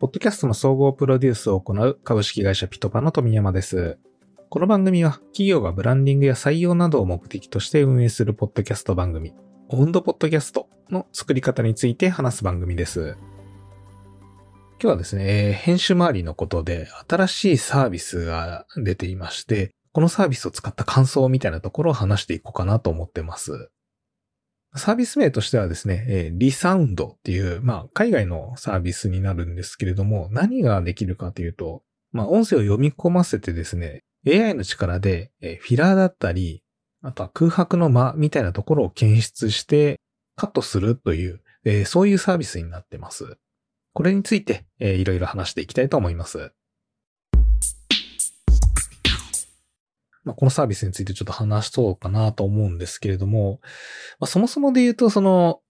ポッドキャストの総合プロデュースを行う株式会社ピトパの富山です。この番組は企業がブランディングや採用などを目的として運営するポッドキャスト番組、オウンドポッドキャストの作り方について話す番組です。今日はですね、編集周りのことで新しいサービスが出ていまして、このサービスを使った感想みたいなところを話していこうかなと思ってます。サービス名としてはですね、えリサウンドっていう、まあ、海外のサービスになるんですけれども、何ができるかというと、まあ、音声を読み込ませてですね、AI の力で、えフィラーだったり、あとは空白の間みたいなところを検出してカットするという、えそういうサービスになってます。これについて、えいろいろ話していきたいと思います。まあ、このサービスについてちょっと話そうかなと思うんですけれども、まあ、そもそもで言うと、その、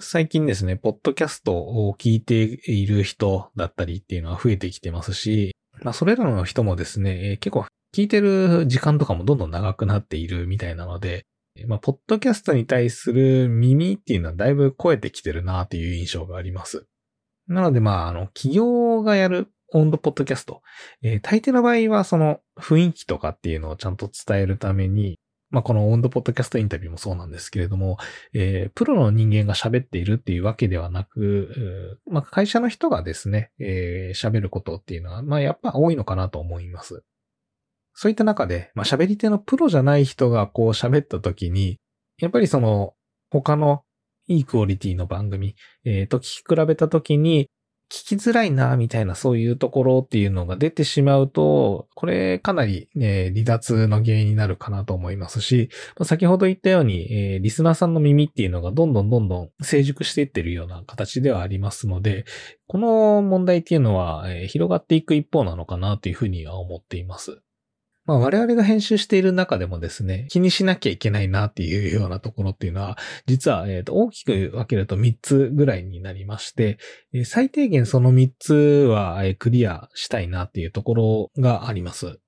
最近ですね、ポッドキャストを聞いている人だったりっていうのは増えてきてますし、まあ、それらの人もですね、結構聞いてる時間とかもどんどん長くなっているみたいなので、まあ、ポッドキャストに対する耳っていうのはだいぶ超えてきてるなっていう印象があります。なので、まあ、あの、企業がやる温度ポッドキャスト。えー、大抵の場合はその雰囲気とかっていうのをちゃんと伝えるために、まあ、この温度ポッドキャストインタビューもそうなんですけれども、えー、プロの人間が喋っているっていうわけではなく、まあ、会社の人がですね、えー、喋ることっていうのは、まあ、やっぱ多いのかなと思います。そういった中で、まあ、喋り手のプロじゃない人がこう喋った時に、やっぱりその、他のいいクオリティの番組、えー、と聞き比べた時に、聞きづらいな、みたいなそういうところっていうのが出てしまうと、これかなり、ね、離脱の原因になるかなと思いますし、先ほど言ったように、えー、リスナーさんの耳っていうのがどんどんどんどん成熟していってるような形ではありますので、この問題っていうのは、えー、広がっていく一方なのかなというふうには思っています。まあ我々が編集している中でもですね、気にしなきゃいけないなっていうようなところっていうのは、実は、えー、と大きく分けると3つぐらいになりまして、え最低限その3つはえクリアしたいなっていうところがあります。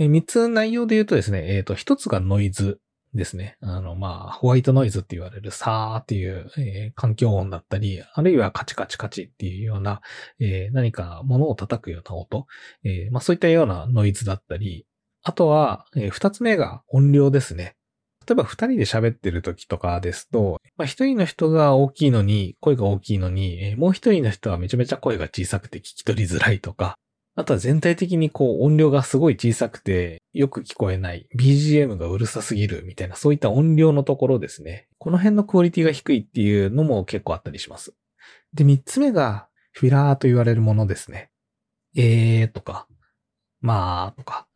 3つ内容で言うとですね、えっ、ー、と、1つがノイズですね。あの、まあ、ホワイトノイズって言われるサーっていう、えー、環境音だったり、あるいはカチカチカチっていうような、えー、何か物を叩くような音、えー、まあそういったようなノイズだったり、あとは、えー、二つ目が音量ですね。例えば二人で喋ってる時とかですと、まあ一人の人が大きいのに、声が大きいのに、えー、もう一人の人はめちゃめちゃ声が小さくて聞き取りづらいとか、あとは全体的にこう音量がすごい小さくてよく聞こえない、BGM がうるさすぎるみたいなそういった音量のところですね。この辺のクオリティが低いっていうのも結構あったりします。で、三つ目がフィラーと言われるものですね。えーとか、まあとか、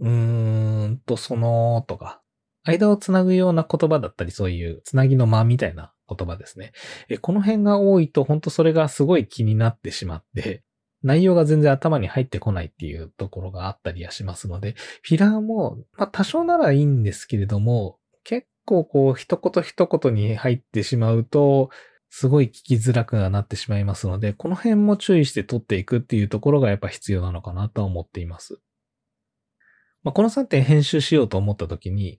うーんと、その、とか、間をつなぐような言葉だったり、そういうつなぎの間みたいな言葉ですね。えこの辺が多いと、本当それがすごい気になってしまって、内容が全然頭に入ってこないっていうところがあったりはしますので、フィラーも、まあ多少ならいいんですけれども、結構こう一言一言に入ってしまうと、すごい聞きづらくなってしまいますので、この辺も注意して取っていくっていうところがやっぱ必要なのかなとは思っています。まあ、この3点編集しようと思った時に、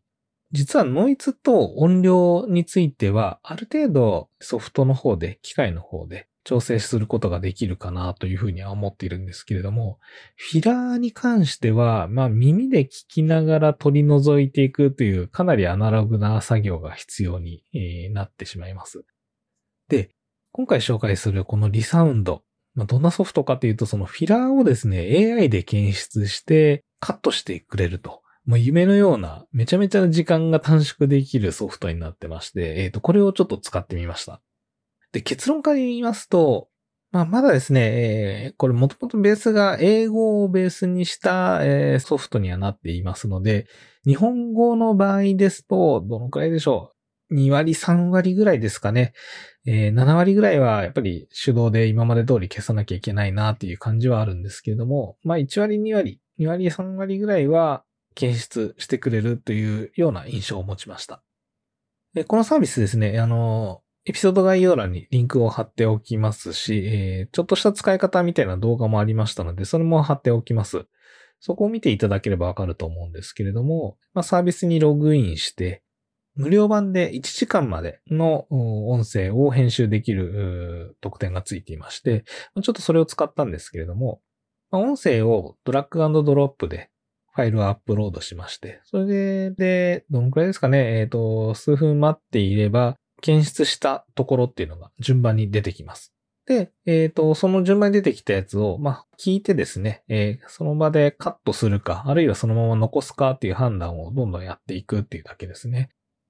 実はノイズと音量については、ある程度ソフトの方で、機械の方で調整することができるかなというふうには思っているんですけれども、フィラーに関しては、まあ耳で聞きながら取り除いていくというかなりアナログな作業が必要になってしまいます。で、今回紹介するこのリサウンド。まあ、どんなソフトかというと、そのフィラーをですね、AI で検出して、カットしてくれると。もう夢のような、めちゃめちゃ時間が短縮できるソフトになってまして、えっ、ー、と、これをちょっと使ってみました。で、結論から言いますと、まあ、まだですね、えー、これもともとベースが英語をベースにした、えー、ソフトにはなっていますので、日本語の場合ですと、どのくらいでしょう ?2 割、3割ぐらいですかね。えー、7割ぐらいはやっぱり手動で今まで通り消さなきゃいけないなっていう感じはあるんですけれども、まあ1割、2割2割3割ぐらいは検出してくれるというような印象を持ちました。でこのサービスですね、あの、エピソード概要欄にリンクを貼っておきますし、えー、ちょっとした使い方みたいな動画もありましたので、それも貼っておきます。そこを見ていただければわかると思うんですけれども、まあ、サービスにログインして、無料版で1時間までの音声を編集できる特典がついていまして、ちょっとそれを使ったんですけれども、音声をドラッグドロップでファイルをアップロードしまして、それで、どのくらいですかね、えっ、ー、と、数分待っていれば、検出したところっていうのが順番に出てきます。で、えっ、ー、と、その順番に出てきたやつを、まあ、聞いてですね、えー、その場でカットするか、あるいはそのまま残すかっていう判断をどんどんやっていくっていうだけですね。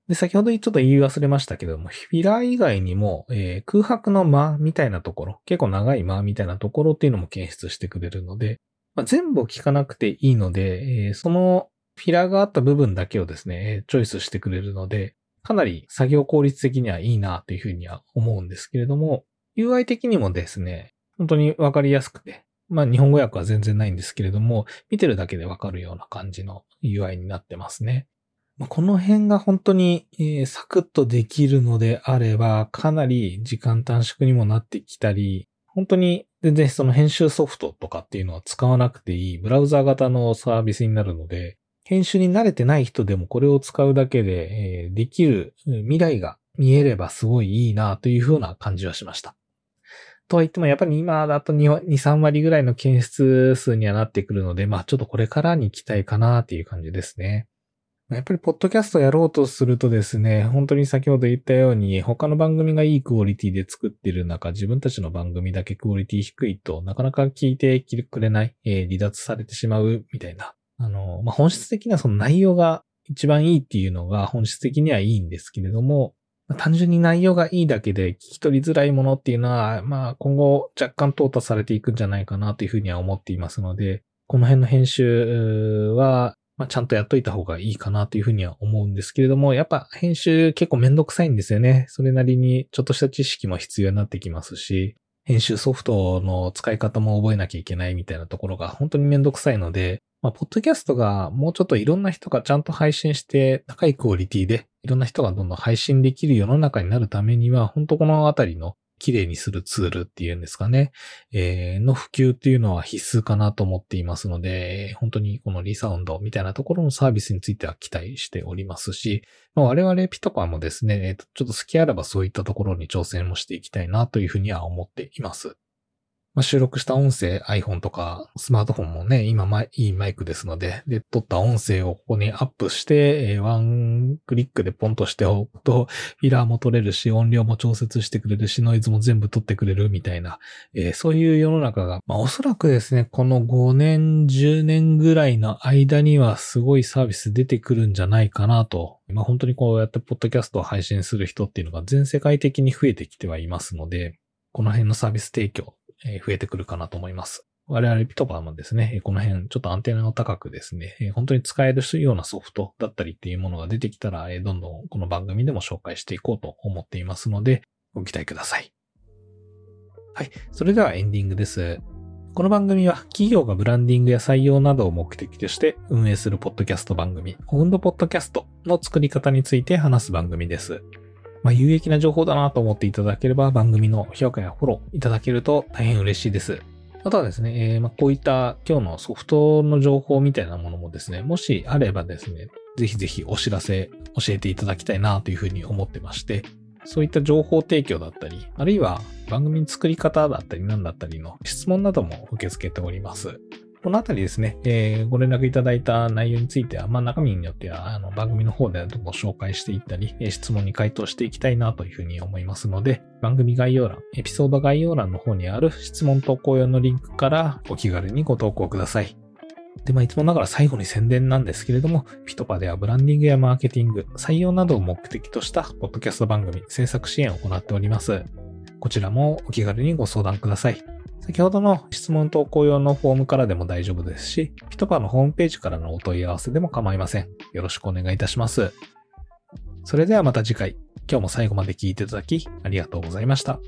で、先ほどちょっと言い忘れましたけども、フィラー以外にも、えー、空白の間みたいなところ、結構長い間みたいなところっていうのも検出してくれるので、まあ、全部を聞かなくていいので、えー、そのフィラーがあった部分だけをですね、チョイスしてくれるので、かなり作業効率的にはいいなというふうには思うんですけれども、UI 的にもですね、本当にわかりやすくて、まあ日本語訳は全然ないんですけれども、見てるだけでわかるような感じの UI になってますね。この辺が本当に、サクッとできるのであれば、かなり時間短縮にもなってきたり、本当に全然その編集ソフトとかっていうのは使わなくていいブラウザー型のサービスになるので、編集に慣れてない人でもこれを使うだけで、できる未来が見えればすごいいいなというふうな感じはしました。とは言っても、やっぱり今だと2、3割ぐらいの検出数にはなってくるので、まあちょっとこれからに期待かなっていう感じですね。やっぱりポッドキャストやろうとするとですね、本当に先ほど言ったように、他の番組がいいクオリティで作ってる中、自分たちの番組だけクオリティ低いとなかなか聞いてくれない、えー、離脱されてしまうみたいな。あの、まあ、本質的なその内容が一番いいっていうのが本質的にはいいんですけれども、単純に内容がいいだけで聞き取りづらいものっていうのは、まあ今後若干淘汰されていくんじゃないかなというふうには思っていますので、この辺の編集は、まあ、ちゃんとやっといた方がいいかなというふうには思うんですけれども、やっぱ編集結構めんどくさいんですよね。それなりにちょっとした知識も必要になってきますし、編集ソフトの使い方も覚えなきゃいけないみたいなところが本当にめんどくさいので、まあ、ポッドキャストがもうちょっといろんな人がちゃんと配信して高いクオリティでいろんな人がどんどん配信できる世の中になるためには、本当このあたりの綺麗にするツールっていうんですかね、えー、の普及っていうのは必須かなと思っていますので、本当にこのリサウンドみたいなところのサービスについては期待しておりますし、まあ、我々ピトパもですね、えー、ちょっと好きあらばそういったところに挑戦もしていきたいなというふうには思っています。まあ、収録した音声 iPhone とかスマートフォンもね、今いいマイクですので、で、撮った音声をここにアップして、えー、ワンクリックでポンとしておくと、フィラーも取れるし、音量も調節してくれるし、ノイズも全部取ってくれるみたいな、えー、そういう世の中が、まあ、おそらくですね、この5年、10年ぐらいの間にはすごいサービス出てくるんじゃないかなと。まあ、本当にこうやってポッドキャストを配信する人っていうのが全世界的に増えてきてはいますので、この辺のサービス提供増えてくるかなと思います。我々ピトパーもですね、この辺ちょっとアンテナの高くですね、本当に使えるようなソフトだったりっていうものが出てきたら、どんどんこの番組でも紹介していこうと思っていますので、ご期待ください。はい。それではエンディングです。この番組は企業がブランディングや採用などを目的として運営するポッドキャスト番組、オウンドポッドキャストの作り方について話す番組です。まあ、有益な情報だなと思っていただければ番組の評価やフォローいただけると大変嬉しいです。あとはですね、えー、まあ、こういった今日のソフトの情報みたいなものもですね、もしあればですね、ぜひぜひお知らせ教えていただきたいなというふうに思ってまして、そういった情報提供だったり、あるいは番組作り方だったり何だったりの質問なども受け付けております。このあたりですね、えー、ご連絡いただいた内容については、まあ中身によっては、あの、番組の方でご紹介していったり、質問に回答していきたいなというふうに思いますので、番組概要欄、エピソード概要欄の方にある質問投稿用のリンクからお気軽にご投稿ください。で、まあ、いつもながら最後に宣伝なんですけれども、ピトパではブランディングやマーケティング、採用などを目的としたポッドキャスト番組制作支援を行っております。こちらもお気軽にご相談ください。先ほどの質問投稿用のフォームからでも大丈夫ですし、ピトパのホームページからのお問い合わせでも構いません。よろしくお願いいたします。それではまた次回。今日も最後まで聞いていただきありがとうございました。